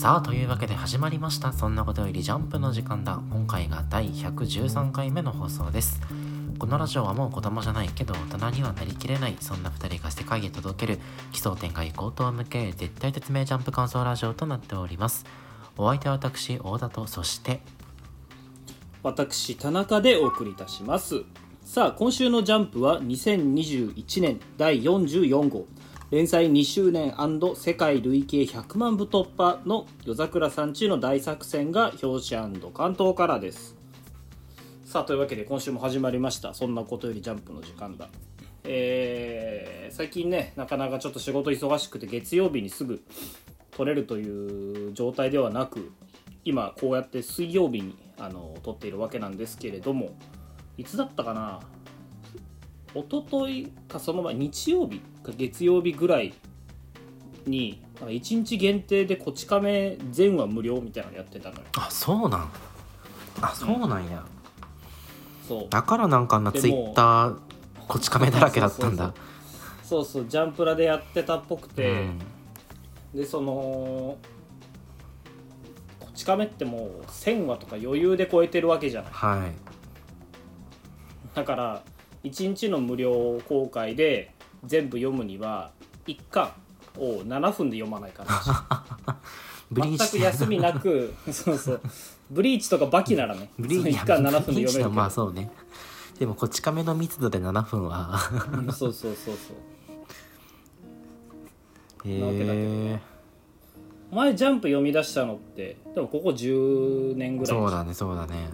さあというわけで始まりました。そんなことよりジャンプの時間だ。今回が第113回目の放送です。このラジオはもう子供じゃないけど大人にはなりきれない。そんな2人が世界へ届ける。奇想天外高等向け絶対絶命ジャンプ感想ラジオとなっております。お相手は私大田とそして私田中でお送りいたします。さあ今週の「ジャンプ」は2021年第44号。連載2周年世界累計100万部突破の夜桜さんちの大作戦が表紙関東からです。さあというわけで今週も始まりました。そんなことよりジャンプの時間だ。えー、最近ねなかなかちょっと仕事忙しくて月曜日にすぐ撮れるという状態ではなく今こうやって水曜日にあの撮っているわけなんですけれどもいつだったかな？一昨日かその前日曜日か月曜日ぐらいに1日限定でこち亀全話無料みたいなのやってたのよ。あそうなん。あそうなんや、そう。だからなんかあんなツイッターこち亀だらけだったんだ。そうそうジャンプラでやってたっぽくて、うん。でそのこち亀ってもう1000話とか余裕で超えてるわけじゃない。はい。だから1日の無料公開で全部読むには1巻を7分で読まないから 全く休みなく そうそう。ブリーチとかバキならね ブリーチ。1巻7分で読めるまあそうね。でもこち亀の密度で7分は。うんそうそうそうそう。へなわけだけどえ前ジャンプ読み出したのってでもここ10年ぐらいそうだねそうだね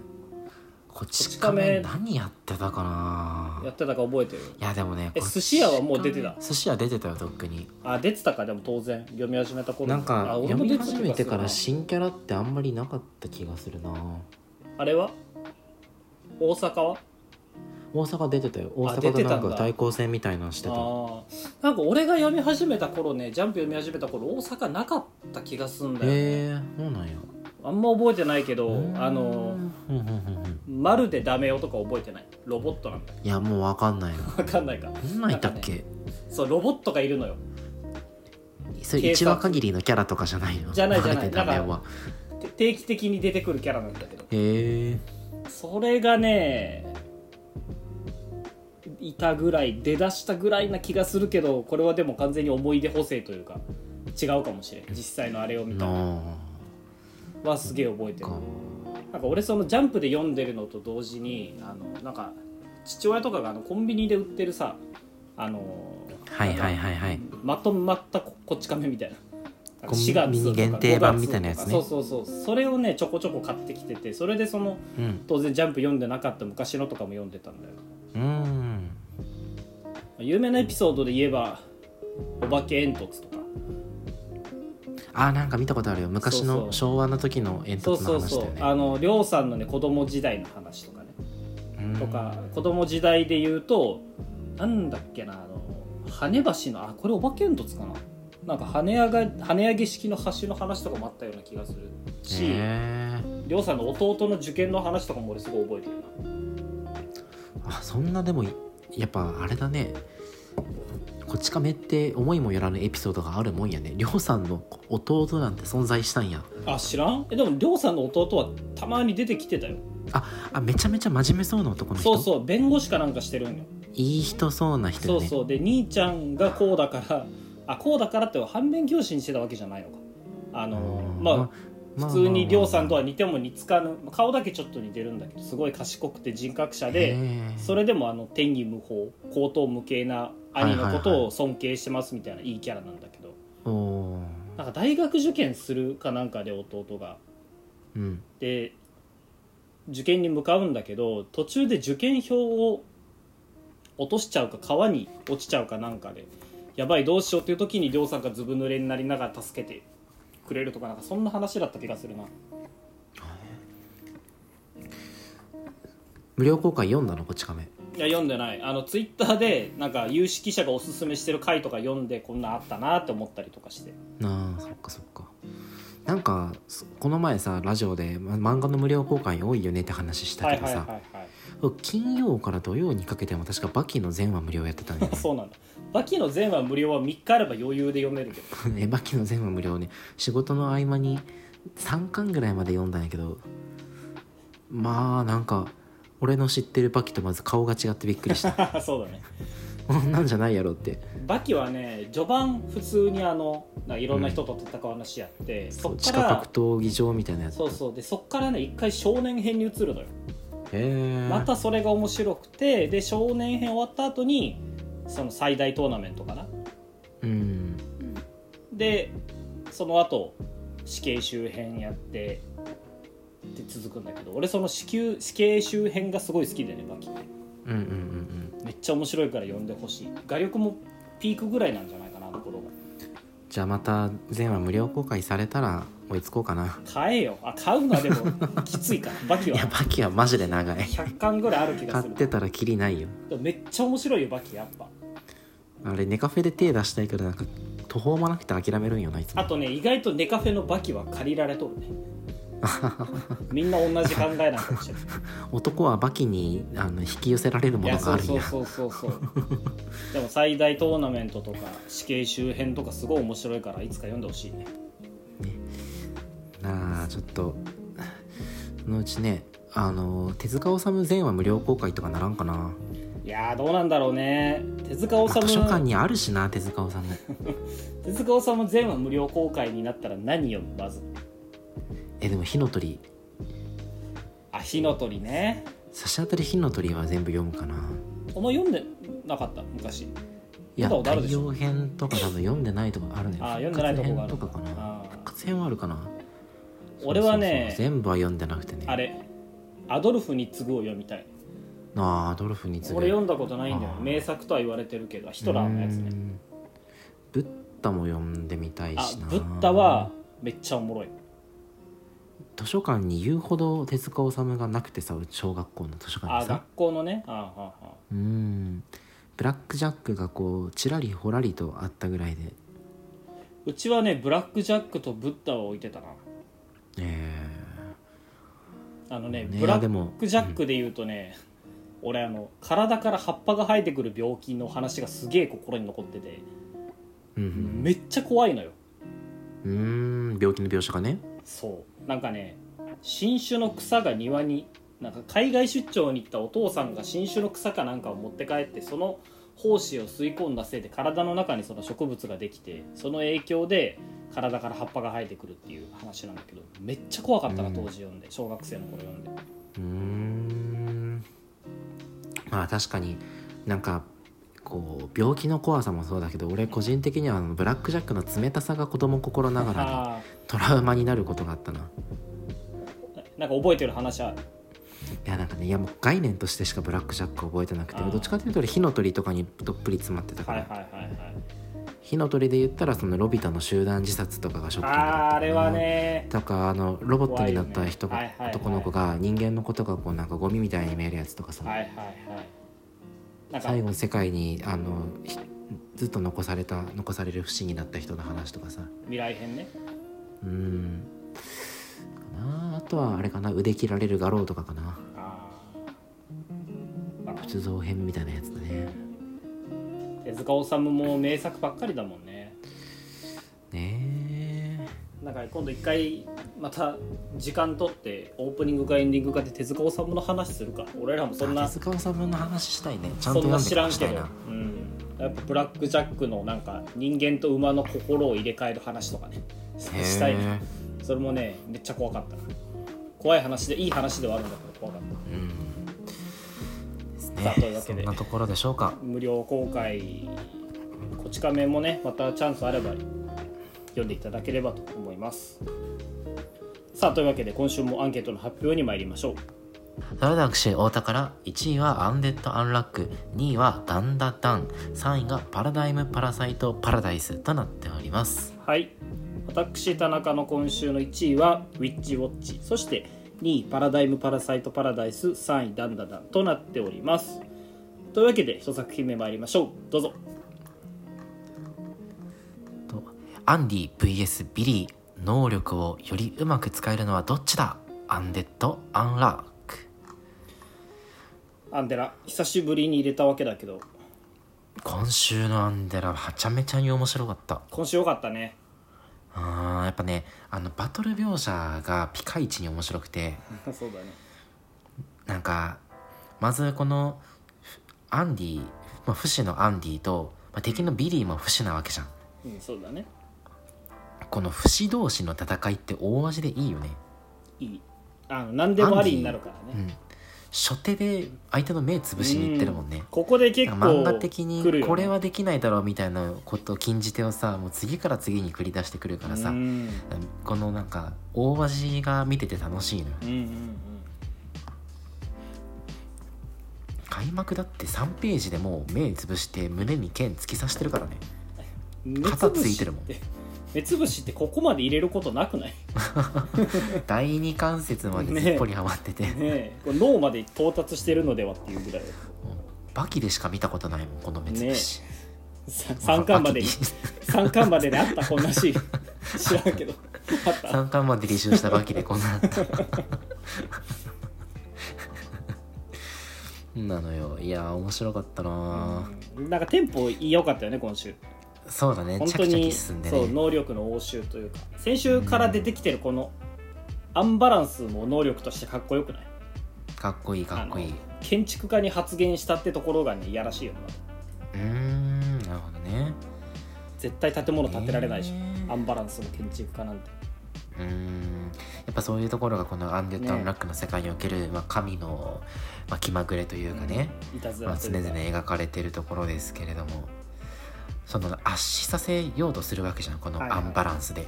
こち亀亀何やってたかな。やってたか覚えてる？いやでもねえ寿司屋はもう出てた？寿司屋出てたよとっくに。あ出てたかでも当然。読み始めた頃なんか読み始めてから新キャラってあんまりなかった気がするな。あれは？大阪は？大阪出てたよ。大阪となんか対抗戦みたいなのしてた。なんか俺が読み始めた頃ねジャンプ読み始めた頃大阪なかった気がすんだよ、へえそうなんやあんま覚えてないけどあのまるでダメよとか覚えてない？ロボットなんだよいやもうわかんないな。わかんないか。どんなんいたっけ、そうロボットがいるのよ。それ1話限りのキャラとかじゃないの？じゃないじゃない。ダメは。て定期的に出てくるキャラなんだけど。へえそれがねいたぐらい出だしたぐらいな気がするけどこれはでも完全に思い出補正というか違うかもしれん。実際のあれを見たら。なはすげえ覚えてる。なんか俺そのジャンプで読んでるのと同時にあのなんか父親とかがあのコンビニで売ってるさあのはいはいはいはい。まとまったここっち亀みたいな。コンビニ限定版みたいなやつね。そうそうそう。それをねちょこちょこ買ってきててそれでそのうん。当然ジャンプ読んでなかった昔のとかも読んでたんだよ。うーん。有名なエピソードで言えば「お化け煙突」とかあなんか見たことあるよ。昔そうそう。の昭和の時の煙そう突のそうそう話だよねあの亮さんのね子供時代の話とかね。うん。とか子供時代で言うとなんだっけなあの羽橋のあこれお化け煙突かな？なんか羽上が羽上げ式の橋の話とかもあったような気がするし亮さんの弟の受験の話とかも俺すごい覚えてるな。あそんなでもいやっぱあれだねこっち亀って思いもよらぬエピソードがあるもんやね。りょうさんの弟なんて存在したんや。あ知らん？えでも亮さんの弟はたまに出てきてたよ。あめちゃめちゃ真面目そうな男の人？そうそう弁護士かなんかしてるんよ。いい人そうな人よね。そうそう。で兄ちゃんがこうだからあこうだからって反面教師にしてたわけじゃないのか。あのうんまあま普通に亮さんとはへ似ても似つかぬ顔だけちょっと似てるんだけどすごい賢くて人格者でえ。それでもあの天義無法高等無形な兄のことを尊敬してますみたいないいキャラなんだけど。なんか大学受験するかなんかで弟が。うん。で受験に向かうんだけど途中で受験票を落としちゃうか川に落ちちゃうかなんかでやばいどうしようっていう時に亮さんがずぶ濡れになりながら助けてくれるとかなんかそんな話だった気がするな。無料公開読んだのこっち亀いや読んでない。あのツイッターでなんか有識者がおすすめしてる回とか読んでこんなんあったなって思ったりとかして。なあそっかそっか。なんかそこの前さラジオで、ま、漫画の無料公開多いよねって話したけどさ、金曜から土曜にかけても確かバキの全話無料やってたんで そうなんだ。バキの全話無料は3日あれば余裕で読めるけど。えバキの全話無料ね。仕事の合間に3巻ぐらいまで読んだんやけど。まあなんか俺の知ってるバキとまず顔が違ってびっくりした。そうだね。こんなんじゃないやろって。バキはね序盤普通にあのないろんな人と戦う話やって、そっ地下格闘技場みたいなやつ。そうそう。でそっからね一回少年編に移るのよ。へえ。またそれが面白くてで少年編終わった後にその最大トーナメントかな。うん。でその後死刑周辺やってで続くんだけど俺その死刑死刑周辺がすごい好きでねバキってうんうんうんうん。めっちゃ面白いから読んでほしい。画力もピークぐらいなんじゃないかなあの頃がじゃあまた全話無料公開されたら追いつこうかな。買えよ。あ買うのはでもきついから。バキいやはバキはマジで長い。100巻ぐらいある気が買する。ってたらキリないよ。でもめっちゃ面白いよバキやっぱ。あれネカフェで手出したいけどなんか途方もなくて諦めるんよないつも。あとね意外とネカフェのバキは借りられとるねみんな同じ考えなんかもしれない。男はバキにあの引き寄せられるものがあるんや。そうそうそうそうそう。でも最大トーナメントとか死刑周辺とかすごい面白いからいつか読んでほしいね。なあちょっとそのうちねあの手塚治虫全話無料公開とかならんかな。いやーどうなんだろうね。手塚治まあ図書館虫にあるしな手塚治虫。手塚治虫全話無料公開になったら何読むまずえでも火の鳥。あ火の鳥ね。差し当たり火の鳥は全部読むかな。お前読んでなかった？昔。いや太陽編とか多分読んでないとかあるねあ読んでないとこがあるか。かな。復活編はあるかな。俺はね全部は読んでなくてね。あれアドルフに次ぐを読みたい。ああアドルフに次ぐ。俺読んだことないんだよ。名作とは言われてるけどヒトラーのやつね。ブッダも読んでみたいあしな。ブッダはめっちゃおもろい図書館に言うほど手塚治虫がなくてさ小学校の図書館あにさ学校のね？うーん。ブラック・ジャックがこうちらりほらりとあったぐらいで。うちはねブラック・ジャックとブッダを置いてたな。えあのねねブラック・ジャックで言うとね、俺あの体から葉っぱが生えてくる病気の話がすげえ心に残ってて。ーうん。めっちゃ怖いのよ。うんうーん病気の描写がねそう。なんかね新種の草が庭になんか海外出張に行ったお父さんが新種の草かなんかを持って帰ってその胞子を吸い込んだせいで体の中にその植物ができてその影響で体から葉っぱが生えてくるっていう話なんだけどめっちゃ怖かったなうん。当時読んで小学生の頃読んで。うーん。まあ確かになんかこう病気の怖さもそうだけど俺個人的にはあのブラック・ジャックの冷たさが子供心ながらにあトラウマになることがあったな。ーなんか覚えてる話あるいやなんかねいやもう概念としてしかブラック・ジャック覚えてなくてどっちかというと俺火の鳥とかにどっぷり詰まってたから、はいはいはいはい火の鳥で言ったらそのロビタの集団自殺とかがショッキングだったあれはなね。とかあのロボットになった人ね。はいはいはい。男の子が人間のことがこうなんかゴミみたいに見えるやつとかさ、はいはいはい最後世界にあのひずっと残された残される不死になった人の話とかさ。未来編ね。うん。かな。あとはあれかな。腕切られる画廊とかかな。仏像編みたいなやつだね。手塚治虫も名作ばっかりだもんねねなんか今度一回また時間取ってオープニングかエンディングかで手塚治虫の話するか。俺らもえそんな手塚治虫の話したいね。ちゃんとそんな知らんけど。うん、やっぱブラック・ジャックのなんか人間と馬の心を入れ替える話とかねへしたいね。えそれもねめっちゃ怖かったな。怖い話でいい話ではあるんだけど怖かった。うん。さあというわけで。そんなところでしょうか。無料公開。こち亀もねまたチャンスあれば読んでいただければと思います。さあというわけで今週もアンケートの発表に参りましょう。それでは私太田から1位はアンデッド・アンラック2位はダンダダン3位がパラダイム・パラサイト・パラダイスとなっております。はい。私田中の今週の1位はウィッチウォッチそして2位パラダイム・パラサイト・パラダイス3位ダンダダンとなっております。というわけで一作品目参りましょう。どうぞアンディ VS. ビリー能力をよりうまく使えるのはどっちだ?アンデッド・アンラックアンデラ久しぶりに入れたわけだけど。今週のアンデラははちゃめちゃに面白かった。今週よかったね。あーやっぱねあのバトル描写がピカイチに面白くて。そうだね。なんかまずこのふアンディ、まあ、不死のアンディと、まあ、敵のビリーも不死なわけじゃん。うんそうだねこの不死同士の戦いって大味でいいよね。いい。あの何でもありになるからね。うん。初手で相手の目つぶしにいってるもんね、ここで結構漫画的にこれはできないだろうみたいなことを禁じ手をさもう次から次に繰り出してくるからさ、うん。このなんか大味が見てて楽しいのよ。うんうん開幕だって3ページでもう目つぶして胸に剣突き刺してるからね。うん肩ついてるもん目つぶしってここまで入れることなくない？第二関節までずっぽりはまってて、ねえ。これ脳まで到達してるのではっていうぐらい。バキでしか見たことないもんこの目つぶし、さ三巻までに。三巻までであったこんなシーン知らんけど。あった。3巻まで履修したバキでこんなあった。なのよ。いやー面白かったなうん。なんかテンポ良かったよね今週。ー、そうだね本当にそうね能力の応酬というか。先週から出てきてるこのアンバランスも能力としてかっこよくない？かっこいいかっこいい。建築家に発言したってところがねいやらしいよなうーんなるほどね。絶対建物建てられないし、へー。アンバランスの建築家なんて。うーん。やっぱそういうところがこのアンデッド・アンラックの世界における、まあ、神の、まあ、気まぐれというかね、いたずまあ、常らというか、々描かれてるところですけれどもその圧死させようとするわけじゃんこのアンバランスで。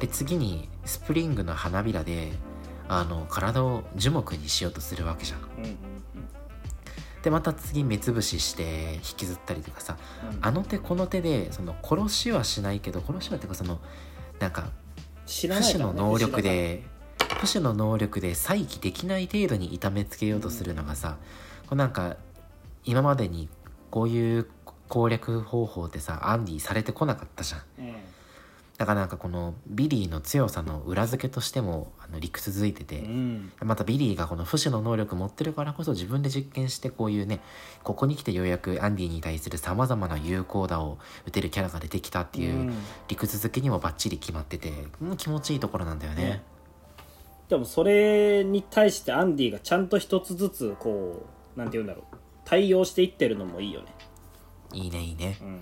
で次にスプリングの花びらであの体を樹木にしようとするわけじゃん。うんうんでまた次目つぶしして引きずったりとかさ。うん。あの手この手でその殺しはしないけど殺しはっていうかそのなんか不死の能力で不死の能力で再起できない程度に痛めつけようとするのがさ、こうなんか今までにこういう攻略方法ってさアンディされてこなかったじゃん。うん。だからなんかこのビリーの強さの裏付けとしてもあの理屈づいてて、うん。またビリーがこの不死の能力持ってるからこそ自分で実験してこういうねここに来てようやくアンディに対するさまざまな有効打を打てるキャラが出てきたっていううん。理屈づけにもバッチリ決まってて、うん気持ちいいところなんだよねね。でもそれに対してアンディがちゃんと一つずつこうなんて言うんだろう。対応していってるのもいいよねいいねいいね。うん。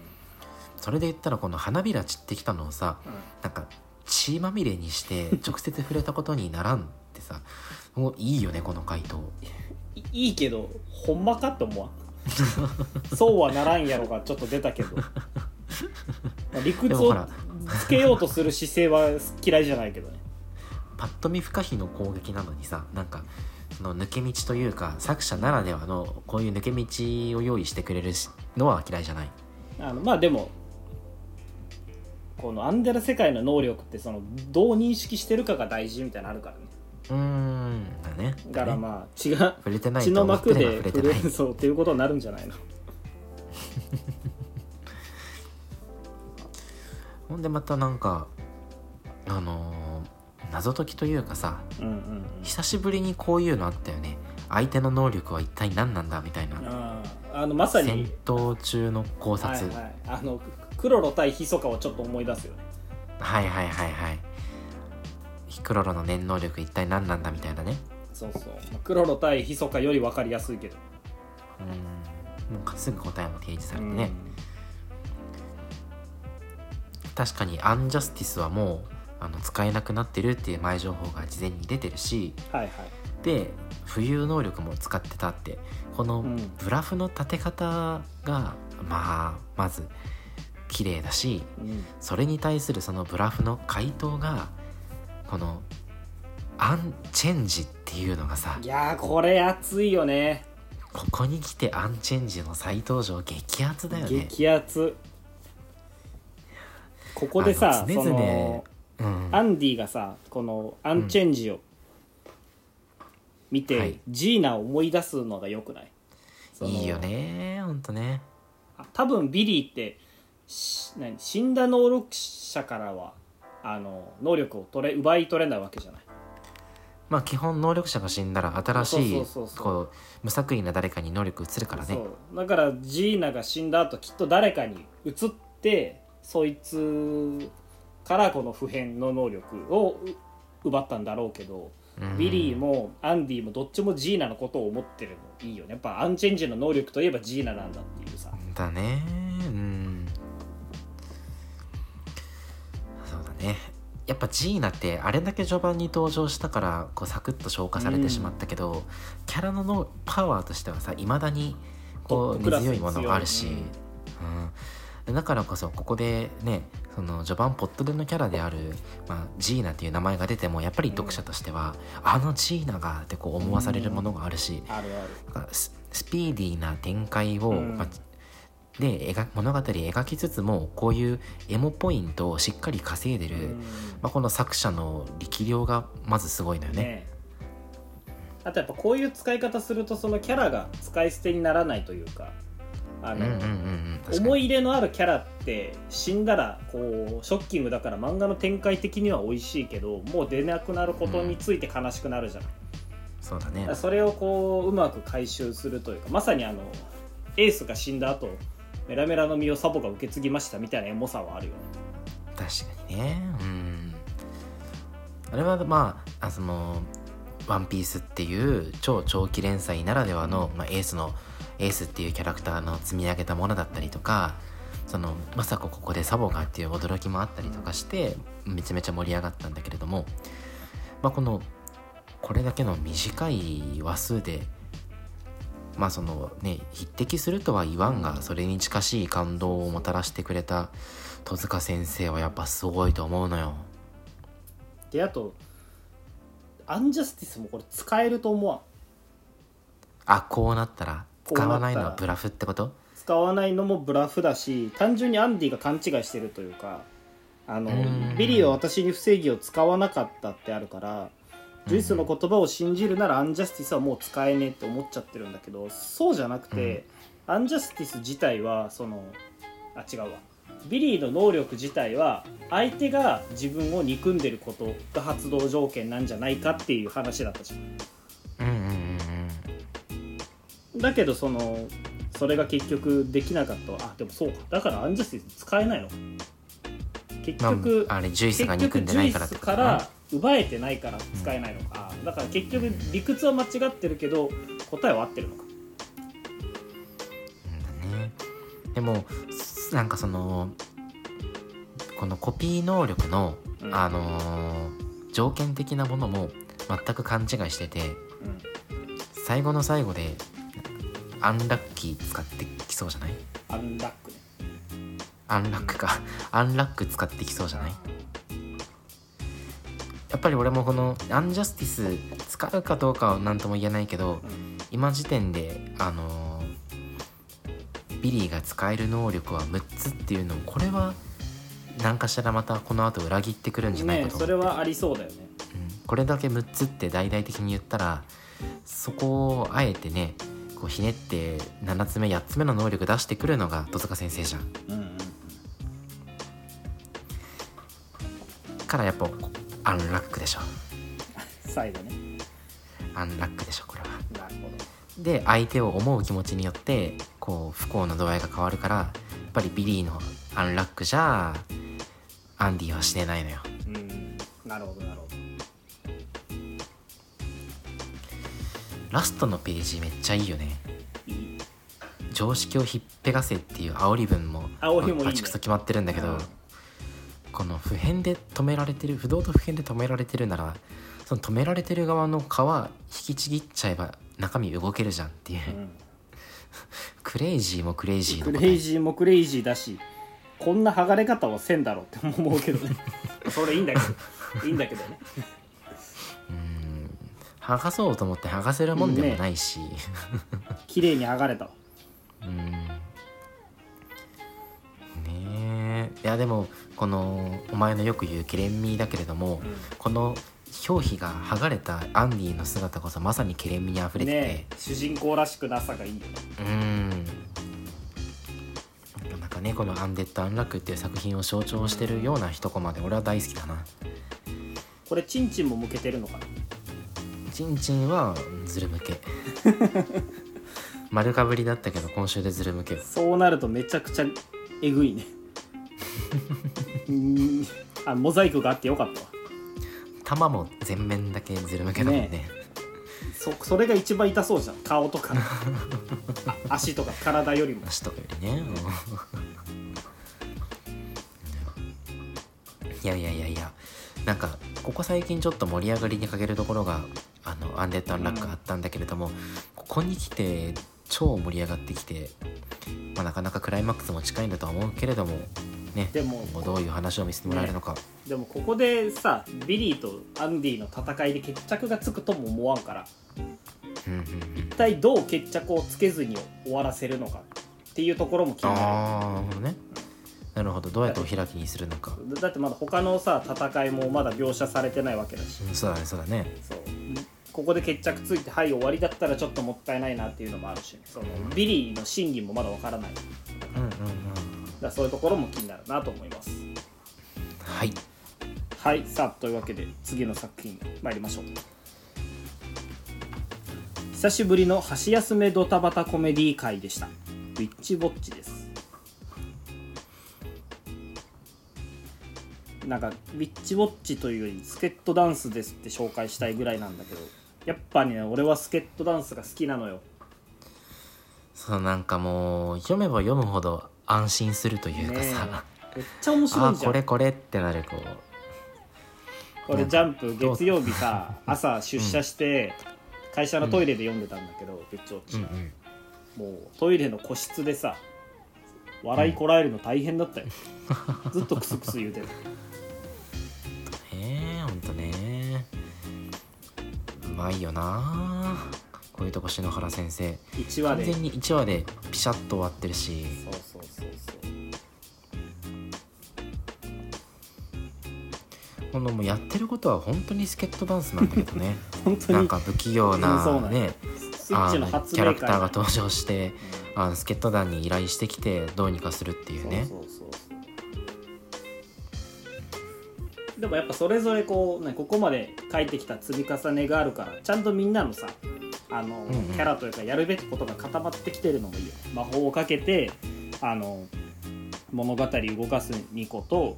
それで言ったらこの花びら散ってきたのをさなんか血まみれにして直接触れたことにならんってさ もういいよねこの回答。いいいけどほんまかって思わん。そうはならんやろがちょっと出たけど。まあ理屈をつけようとする姿勢は嫌いじゃないけどね。パッと見不可避の攻撃なのにさなんかその抜け道というか作者ならではのこういう抜け道を用意してくれるしのは嫌いじゃない。あのまあでもこのアンデラ世界の能力ってそのどう認識してるかが大事みたいなのあるからね。うーんだね。だからね。まあ血が触れてない血の膜で触れてない。触れそうっていうことになるんじゃないの？ほんでまたなんかあのー謎解きというかさうんうんうん。久しぶりにこういうのあったよね。相手の能力は一体何なんだみたいなあのまさに戦闘中の考はい察、はい、あのクロロ対ヒソカをちょっと思い出すよね。はいはいはいはい。ヒクロロの念能力一体何なんだみたいなね。そうそう。まあクロロ対ヒソカより分かりやすいけど。うん。もうすぐ答えも提示されてね、確かにアンジャスティスはもうあの使えなくなってるっていう前情報が事前に出てるし。うんはいはい。で浮遊能力も使ってたってこのうん。ブラフの立て方がまあまず綺麗だしうん。それに対するそのブラフの回答がこのアンチェンジっていうのがさいやーこれ熱いよね。ここに来てアンチェンジの再登場激アツだよね。激アツ。ここでさ常々そのうん、アンディがさこのアンチェンジを見て、はい。ジーナを思い出すのがよくない？そのいいよねほんとね。あ多分ビリーってし何死んだ能力者からはあの能力を取れ奪い取れないわけじゃない。ままあ基本能力者が死んだら新しいそうそうそうそう。こう無作為な誰かに能力移るからね。そう。だからジーナが死んだ後きっと誰かに移ってそいつからこの不変の能力をう奪ったんだろうけど、うん。ビリーもアンディもどっちもジーナのことを思ってるのいいよね。やっぱアンチェンジの能力といえばジーナなんだっていうさ。だね。うん。そうだね。やっぱジーナってあれだけ序盤に登場したからこうサクッと消化されてしまったけど、キャラののパワーとしてはさいまだにこう根強いものがあるし、うんだからこそここでねその序盤ポットでのキャラである、まあ、ジーナっていう名前が出てもやっぱり読者としては、あのジーナがってこう思わされるものがあるし、あるある。だからススピーディーな展開を、うん。まあで描物語描きつつもこういうエモポイントをしっかり稼いでる、うん。まあ、この作者の力量がまずすごいのよね。ね。あとやっぱこういう使い方するとそのキャラが使い捨てにならないというかあの、うんうんうん思い入れのあるキャラって死んだらこうショッキングだから漫画の展開的には美味しいけどもう出なくなることについて悲しくなるじゃない、そうだね。それをこううまく回収するというかまさにあのエースが死んだ後メラメラの身をサボが受け継ぎましたみたいなエモさはあるよね。確かにね。うん。あれはまああその「ワンピースっていう超長期連載ならではの、まあ、エースのエースっていうキャラクターの積み上げたものだったりとかそのまさかここでサボがっていう驚きもあったりとかしてめちゃめちゃ盛り上がったんだけれども、まあ、このこれだけの短い話数でまあそのね匹敵するとは言わんがそれに近しい感動をもたらしてくれた戸塚先生はやっぱすごいと思うのよ。であとアンジャスティスもこれ使えると思わん？あこうなったら？こうなったら使わないのはブラフってこと？使わないのもブラフだし単純にアンディが勘違いしてるというかあのうん。ビリーは私に不正義を使わなかったってあるからジュイスの言葉を信じるならアンジャスティスはもう使えねえって思っちゃってるんだけどそうじゃなくて、アンジャスティス自体はそのあ違うわ。ビリーの能力自体は相手が自分を憎んでることが発動条件なんじゃないかっていう話だったじゃんうんうんうんうんだけどそのそれが結局できなかったわ。あでもそうか。だからアンジャスティス使えないの。か結局、まあ、あれジュイスが憎んでないからってから奪えてないから使えないのか、だから結局理屈は間違ってるけど答えは合ってるのか。うんだね。でもすなんかそのこのコピー能力の、うん。あのー条件的なものも全く勘違いしててうん。最後の最後でアンラッキー使ってきそうじゃない？アンラックね。アンラックか。アンラック使ってきそうじゃない？やっぱり俺もこのアンジャスティス使うかどうかは何とも言えないけどうん。今時点であのービリーが使える能力は6つっていうのもこれは何かしらまたこの後裏切ってくるんじゃないかとそれはありそうだよね。うん。これだけ6つって大々的に言ったらそこをあえてねこうひねって7つ目8つ目の能力出してくるのが戸塚先生じゃん。うんうんからやっぱアンラックでしょ。最後ね。アンラックでしょこれは。なるほど。で相手を思う気持ちによってこう不幸の度合いが変わるからやっぱりビリーのアンラックじゃアンディは死ねないのよラストのページめっちゃいいよね。常識をひっぺがせっていう煽り文も煽りもいいね。バチクソ決まってるんだけど、うん。この普遍で止められてる不動と普遍で止められてるならその止められてる側の皮引きちぎっちゃえば中身動けるじゃんっていう、うん。クレイジーもクレイジーのクレイジーもクレイジーだしこんな剥がれ方はせんだろうって思うけどね。それいいんだけど。いいんだけどね。うん剥がそうと思って剥がせるもんでもないし、綺麗に剥がれた。わうん。ねえ。いやでもこのお前のよく言うケレンミーだけれども、この表皮が剥がれたアンディの姿こそまさにケレンミにあふれてて、ねえ。主人公らしくなさがいいよ。ねうん。なんかねこの「アンデッド・アンラック」っていう作品を象徴してるような一コマで俺は大好きだな。これチンチンも向けてるのかな？ちんちん。はズル向け。丸かぶりだったけど今週でズル向けよ。そうなるとめちゃくちゃえぐいね。うん。あモザイクがあってよかったわ。玉も全面だけズル向けだもんね。ねそそれが一番痛そうじゃん。顔とか。あ 足とか体よりも。足とかよりね。うん。いやいやいやいや。なんかここ最近ちょっと盛り上がりに欠けるところがあのアンデッド・アンラックあったんだけれども、ここに来て超盛り上がってきて、まあ、なかなかクライマックスも近いんだとは思うけれどもねでもどういう話を見せてもらえるのか、でもここでさビリーとアンディの戦いで決着がつくとも思わんからうんうんうん。一体どう決着をつけずに終わらせるのかっていうところも気になああなるほどね。なるほど。どうやってお開きにするのか、るだってまだ他のさ戦いもまだ描写されてないわけだし。うん、そうだねそうだね。そうここで決着ついてはい終わりだったらちょっともったいないなっていうのもあるしそのビリーの真偽もまだわからない。だかうんうん。うんらそういうところも気になるなと思います。はい。はいさあというわけで次の作品参りましょう。久しぶりの箸休めドタバタコメディ会でした。ウィッチウォッチです。なんかウィッチウォッチというよりスケットダンスですって紹介したいぐらいなんだけどやっぱね俺はスケットダンスが好きなのよ。そうなんかもう読めば読むほど安心するというかさ、ねめっちゃ面白あいじゃん。これこれってなるこう。これジャンプ月曜日さ朝出社して会社のトイレで読んでたんだけど、ウィッチウォッチ、うんうん。もうトイレの個室でさ笑いこらえるの大変だったよ、ずっとクスクス言うてるまいよな。こういうとこ篠原先生。1話で。完全に1話でピシャッと終わってるし。そうそうそうそう。このもうやってることは本当にスケットダンスなんだけどね。本当に。なんか不器用なねスイッチのあ発キャラクターが登場してあの助っ人団に依頼してきてどうにかするっていうね。そうそうそうでもやっぱそれぞれこう、ね、ここまで書いてきた積み重ねがあるからちゃんとみんなのさあの、うんうん。キャラというかやるべきことが固まってきてるのもいいよ。魔法をかけてあの物語動かすニコと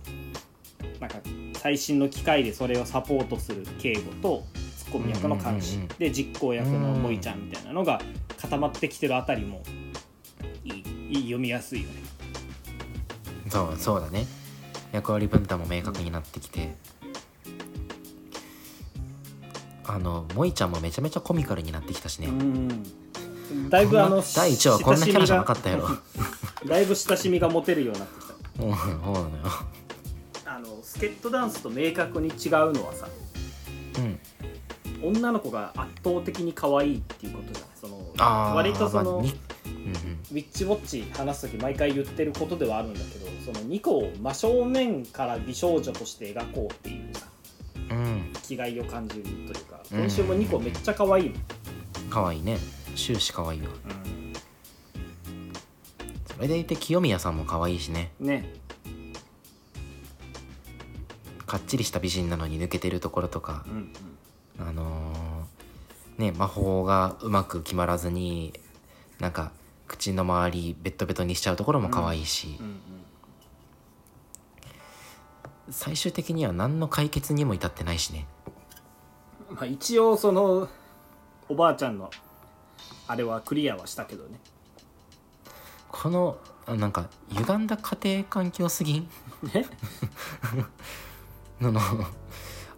なんか最新の機械でそれをサポートする敬語とツッコミ役の監視、うんうんで実行役のモイちゃんみたいなのが固まってきてるあたりもいいいい読みやすいよね。そうそうだね役割分担も明確になってきて、あの萌ちゃんもめちゃめちゃコミカルになってきたしね、うん。だいぶあの第一話はこんなキャラじゃなかったやろ。だいぶ親しみが持てるようになってきた。う んそうなのよ。あのスケットダンスと明確に違うのはさうん。女の子が圧倒的に可愛いっていうことじゃない？その割とその、まあにウィッチウォッチ話す時毎回言ってることではあるんだけどその2個を真正面から美少女として描こうっていうさうん。うんうん気概を感じるというかうん。今週も2個めっちゃ可愛いもん、かわいいね。終始かわいいわ。うん。それでいて清宮さんも可愛いしね。ね。かっちりした美人なのに抜けてるところとか。うんうん。あのーね魔法がうまく決まらずになんか口の周りベッドベトにしちゃうところも可愛いし、うん最終的には何の解決にも至ってないしね。うんまあ一応そのおばあちゃんのあれはクリアはしたけどね。このあなんか歪んだ家庭環境すぎん？ねあ の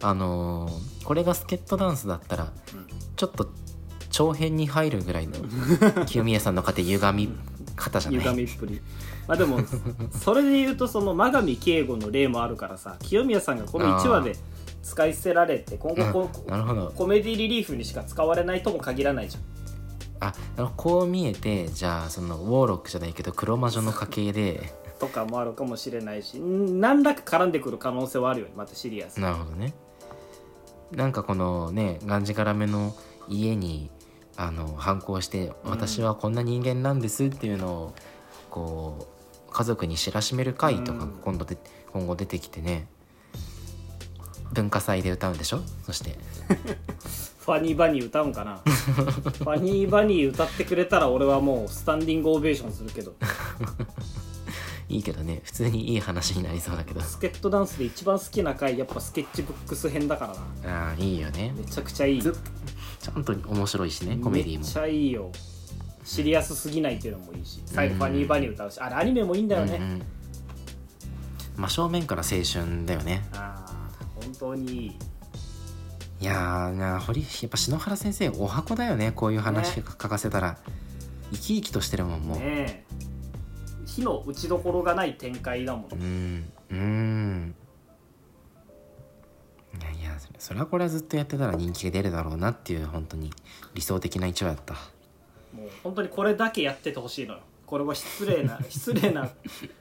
あのーこれがスケットダンスだったら、ん。ちょっと長編に入るぐらいの清宮さんの家庭歪み方じゃない。歪みっぷり。まあでも それで言うとその真上敬吾の例もあるからさ清宮さんがこの1話で使い捨てられて今後こなるほど。コメディリリーフにしか使われないとも限らないじゃん。あこう見えてじゃあそのウォーロックじゃないけど黒魔女の家系で。とかもあるかもしれないしん何らか絡んでくる可能性はあるよねまたシリアスなるほどね。なんかこのねがんじがらめの家にあの反抗してうん。私はこんな人間なんですっていうのをこう家族に知らしめる会とかうん。今度で今後出てきてね文化祭で歌うんでしょ？そして。ファニーバニー歌うんかな？ファニーバニー歌ってくれたら俺はもうスタンディングオベーションするけど。いいけどね普通にいい話になりそうだけど。スケットダンスで一番好きな回やっぱスケッチブックス編だからな。ああいいよね。めちゃくちゃいいちゃんと面白いしねコメディめっちもゃいいよ。シリアスすぎないっていうのもいいし最後ファニーバニー歌うしあれアニメもいいんだよね、うんうん。真正面から青春だよね。ああ本当にいい。いやーな堀やっぱ篠原先生お箱だよねこういう話ね。書かせたら、生き生きとしてるもんもう、ねえ。火の打ちどころがない展開だもん。うん。うんいやいやそれはこれはずっとやってたら人気が出るだろうなっていう本当に理想的な一話やった。もう本当にこれだけやっててほしいのよ。これは失礼な 失礼な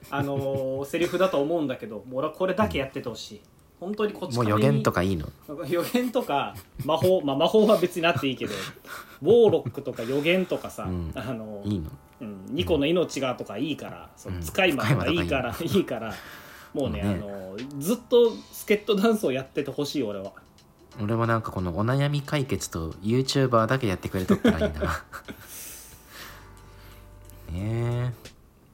あのーセリフだと思うんだけどもう俺はこれだけやっててほしい。本当にこっちもう予言とかいいの？予言とか魔法まあ魔法は別になっていいけどウォーロックとか予言とかさ、うん。あのいいの？うん、ニコの命がとかいいから、そのうん。使い魔とかいいから、いいからもうね、あのずっとスケットダンスをやっててほしい俺は。俺はなんかこのお悩み解決と YouTuber だけやってくれとったらいいな。ね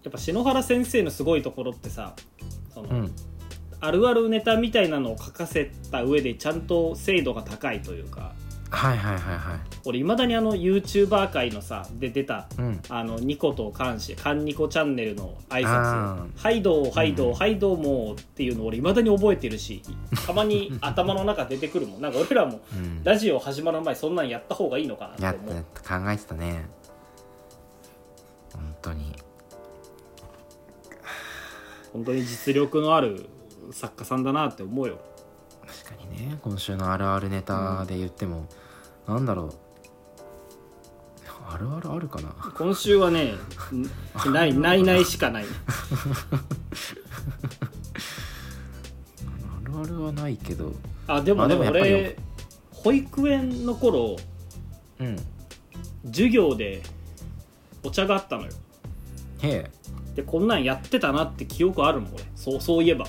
やっぱ篠原先生のすごいところってさその、えうん。あるあるネタみたいなのを書かせた上でちゃんと精度が高いというかはいはいはいはい。俺いまだにあの YouTuber 界のさで出たうん。あのニコとカンシカンニコチャンネルの挨あ拶「はいどうはいどう、うん。はいどうも」っていうの俺いまだに覚えてるしたまに 頭の中出てくるもん。なんか俺らもうん。ラジオ始まる前そんなんやった方がいいのかなやっって思う。た考えてたね。本当に。本当に実力のある作家さんだなって思うよ。確かにね今週のあるあるネタで言っても、なんだろう。あるあるあるかな。今週はねんないないないしかない。あるあるはないけど。あでもねあでもやっぱり俺保育園の頃うん。授業でお茶があったのよ。へえ。でこんなんやってたなって記憶あるもん俺。そうそういえば。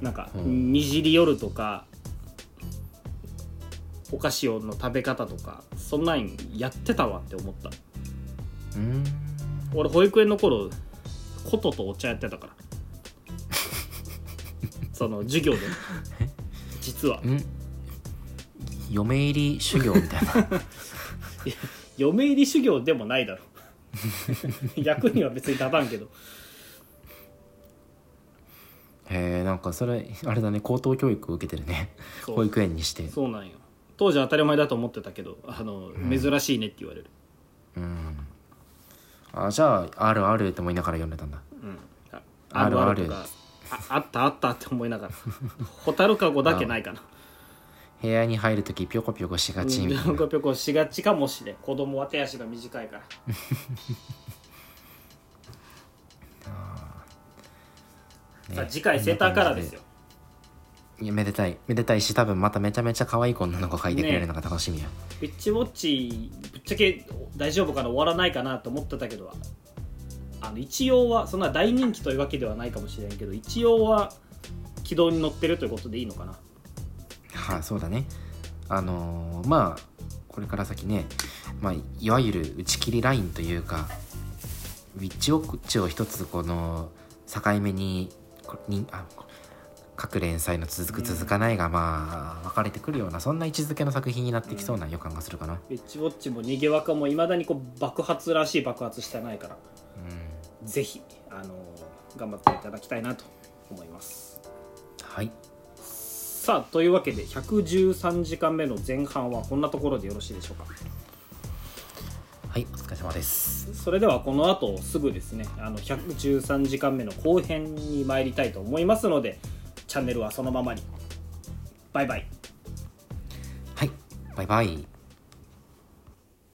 なんか、うん。にじり夜とかお菓子の食べ方とかそんなんやってたわって思った。うーん。俺保育園の頃琴とお茶やってたから。その授業で。実は。ん。嫁入り修行みたいな。嫁入り修行でもないだろ。役には別に立たんけど。へえなんかそれあれだね高等教育を受けてるね。そう。保育園にして。そうなんよ当時当たり前だと思ってたけどあの、珍しいねって言われる。うん。あじゃああるあるって思いながら読んでたんだ。うん。ああるある。とかああったあったって思いながら。ホタルカゴだけないかな。部屋に入る時ぴょこぴょこしがちみたいな。ぴょこぴょこしがちかもしれん。子供は手足が短いから。さあ次回セーターカラーですよいやめでたい。めでたいし多分まためちゃめちゃ可愛い子女の子描いてくれるのが楽しみや、ピッチウォッチぶっちゃけ大丈夫かな終わらないかなと思ってたけどあの一応はそんな大人気というわけではないかもしれんけど一応は軌道に乗ってるということでいいのかな？はい、そうだね。あのーまあこれから先ね、まあ、いわゆる打ち切りラインというかウィッチウォッチを一つこの境目にこにあ各連載の続く続かないがまあ分かれてくるようなそんな位置づけの作品になってきそうな予感がするかな、ピッチウォッチも逃げ若もいまだにこう爆発らしい爆発してないから。うん、ぜひあの頑張っていただきたいなと思います。はい。さあというわけで113時間目の前半はこんなところでよろしいでしょうか。はいお疲れ様です。それではこの後すぐですねあの113時間目の後編に参りたいと思いますのでチャンネルはそのままに。バイバイ。はい。バイバイ。